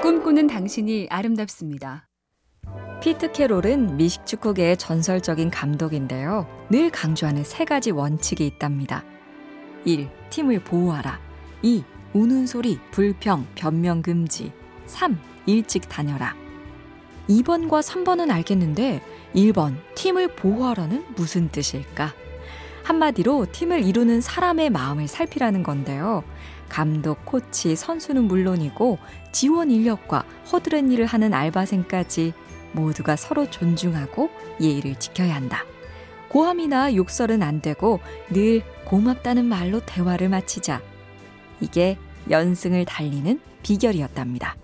꿈꾸는 당신이 아름답습니다. 피트 캐롤은 미식 축구계의 전설적인 감독인데요. 늘 강조하는 세 가지 원칙이 있답니다. 1. 팀을 보호하라. 2. 우는 소리, 불평, 변명 금지. 3. 일찍 다녀라. 2번과 3번은 알겠는데 1번 팀을 보호하라는 무슨 뜻일까? 한마디로 팀을 이루는 사람의 마음을 살피라는 건데요. 감독, 코치, 선수는 물론이고 지원 인력과 허드렛 일을 하는 알바생까지 모두가 서로 존중하고 예의를 지켜야 한다. 고함이나 욕설은 안 되고 늘 고맙다는 말로 대화를 마치자. 이게 연승을 달리는 비결이었답니다.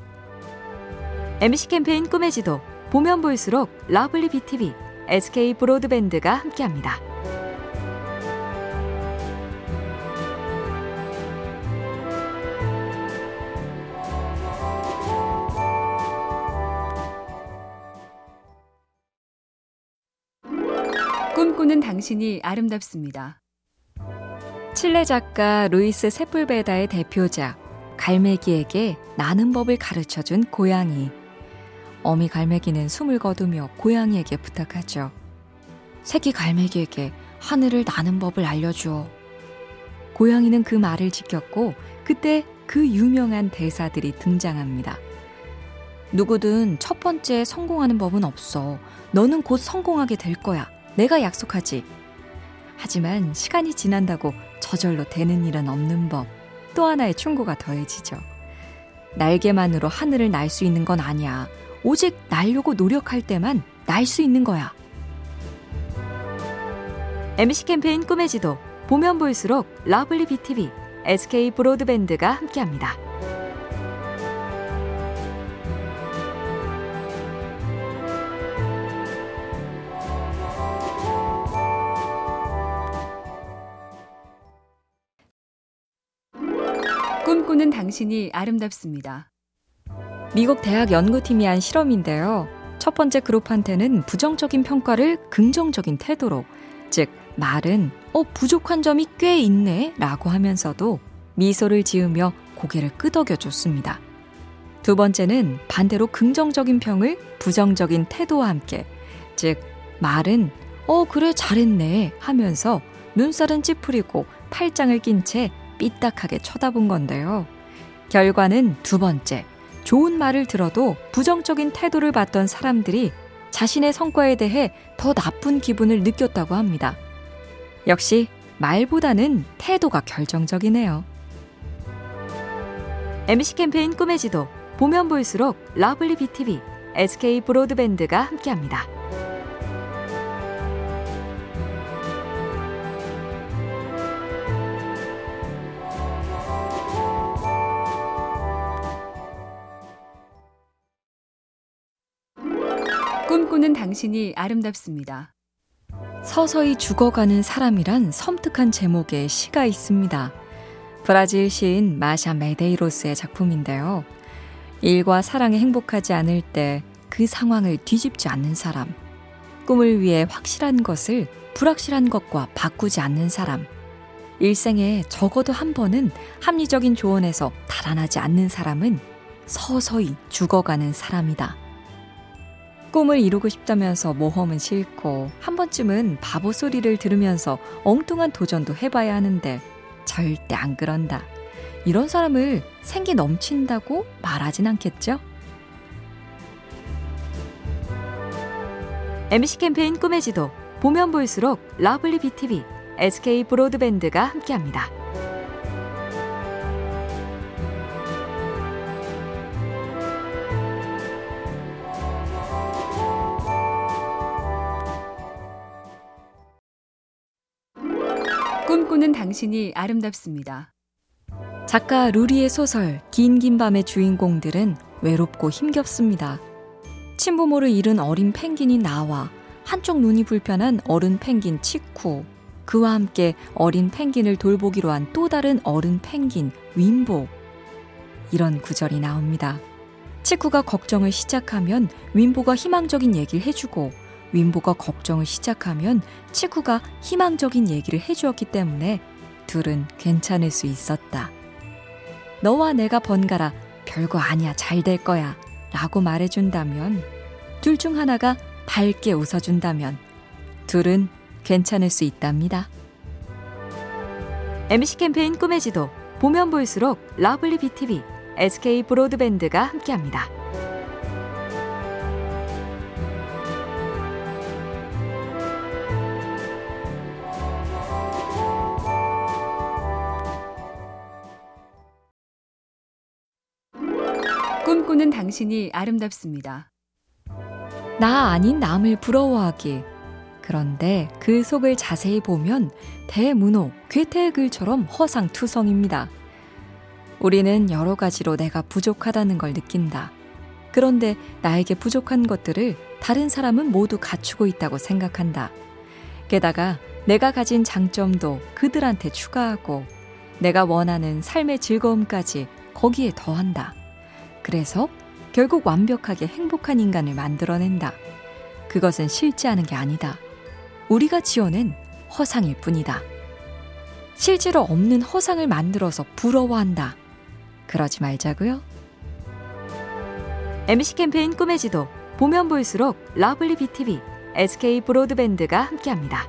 MC 캠페인 꿈의 지도 보면 볼수록 lovely BTV, SK 브로드밴드가 함께합니다. 꿈꾸는 당신이 아름답습니다. 칠레 작가 루이스 세풀베다의 대표작 갈매기에게 나는 법을 가르쳐준 고양이. 어미 갈매기는 숨을 거두며 고양이에게 부탁하죠. 새끼 갈매기에게 하늘을 나는 법을 알려주어. 고양이는 그 말을 지켰고 그때 그 유명한 대사들이 등장합니다. 누구든 첫 번째 성공하는 법은 없어. 너는 곧 성공하게 될 거야. 내가 약속하지. 하지만 시간이 지난다고 저절로 되는 일은 없는 법. 또 하나의 충고가 더해지죠. 날개만으로 하늘을 날 수 있는 건 아니야. 오직 날려고 노력할 때만 날 수 있는 거야. MC 캠페인 꿈의 지도 보면 볼수록 lovely BTV, SK 브로드밴드가 함께합니다. 꿈꾸는 당신이 아름답습니다. 미국 대학 연구팀이 한 실험인데요. 첫 번째 그룹한테는 부정적인 평가를 긍정적인 태도로, 즉, 말은, 어, 부족한 점이 꽤 있네, 라고 하면서도 미소를 지으며 고개를 끄덕여 줬습니다. 두 번째는 반대로 긍정적인 평을 부정적인 태도와 함께, 즉, 말은, 어, 그래, 잘했네, 하면서 눈살은 찌푸리고 팔짱을 낀 채 삐딱하게 쳐다본 건데요. 결과는 두 번째, 좋은 말을 들어도 부정적인 태도를 받던 사람들이 자신의 성과에 대해 더 나쁜 기분을 느꼈다고 합니다. 역시 말보다는 태도가 결정적이네요. MC 캠페인 꿈의 지도 보면 볼수록 lovely BTV, SK 브로드밴드가 함께합니다. 꿈꾸는 당신이 아름답습니다. 서서히 죽어가는 사람이란 섬뜩한 제목의 시가 있습니다. 브라질 시인 마샤 메데이로스의 작품인데요. 일과 사랑에 행복하지 않을 때 그 상황을 뒤집지 않는 사람. 꿈을 위해 확실한 것을 불확실한 것과 바꾸지 않는 사람. 일생에 적어도 한 번은 합리적인 조언에서 달아나지 않는 사람은 서서히 죽어가는 사람이다. 꿈을 이루고 싶다면서 모험은 싫고 한 번쯤은 바보 소리를 들으면서 엉뚱한 도전도 해봐야 하는데 절대 안 그런다. 이런 사람을 생기 넘친다고 말하진 않겠죠? MC 캠페인 꿈의 지도 보면 볼수록 lovely BTV, SK 브로드밴드가 함께합니다. 꿈꾸는 당신이 아름답습니다. 작가 루리의 소설 긴 긴 밤의 주인공들은 외롭고 힘겹습니다. 친부모를 잃은 어린 펭귄이 나와 한쪽 눈이 불편한 어른 펭귄 치쿠 그와 함께 어린 펭귄을 돌보기로 한 또 다른 어른 펭귄 윈보 이런 구절이 나옵니다. 치쿠가 걱정을 시작하면 윈보가 희망적인 얘기를 해주고 윔보가 걱정을 시작하면 치쿠가 희망적인 얘기를 해주었기 때문에 둘은 괜찮을 수 있었다. 너와 내가 번갈아 별거 아니야, 잘 될 거야. 라고 말해준다면, 둘 중 하나가 밝게 웃어준다면, 둘은 괜찮을 수 있답니다. MC 캠페인 꿈의 지도, 보면 볼수록 lovely BTV, SK 브로드밴드가 함께합니다. 꿈꾸는 당신이 아름답습니다. 나 아닌 남을 부러워하기. 그런데 그 속을 자세히 보면 대문호, 괴테의 글처럼 허상투성입니다. 우리는 여러 가지로 내가 부족하다는 걸 느낀다. 그런데 나에게 부족한 것들을 다른 사람은 모두 갖추고 있다고 생각한다. 게다가 내가 가진 장점도 그들한테 추가하고 내가 원하는 삶의 즐거움까지 거기에 더한다. 그래서 결국 완벽하게 행복한 인간을 만들어낸다. 그것은 실재하는 게 아니다. 우리가 지어낸 허상일 뿐이다. 실제로 없는 허상을 만들어서 부러워한다. 그러지 말자고요. MC 캠페인 꿈의 지도 보면 볼수록 lovely BTV, SK 브로드밴드가 함께합니다.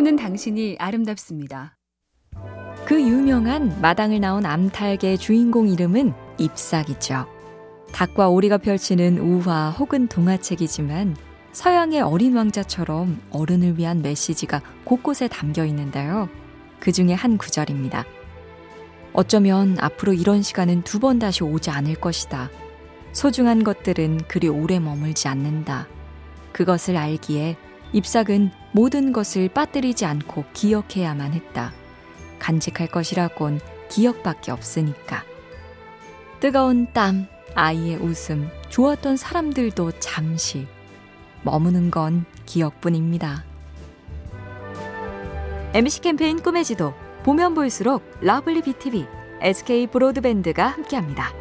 꿈꾸는 당신이 아름답습니다. 그 유명한 마당을 나온 암탉의 주인공 이름은 잎삭이죠. 닭과 오리가 펼치는 우화 혹은 동화책이지만 서양의 어린 왕자처럼 어른을 위한 메시지가 곳곳에 담겨 있는데요. 그 중에 한 구절입니다. 어쩌면 앞으로 이런 시간은 두 번 다시 오지 않을 것이다. 소중한 것들은 그리 오래 머물지 않는다. 그것을 알기에 잎싹은 모든 것을 빠뜨리지 않고 기억해야만 했다. 간직할 것이라곤 기억밖에 없으니까. 뜨거운 땀, 아이의 웃음, 좋았던 사람들도 잠시 머무는 건 기억뿐입니다. MC 캠페인 꿈의 지도 보면 볼수록 lovely BTV, SK 브로드밴드가 함께합니다.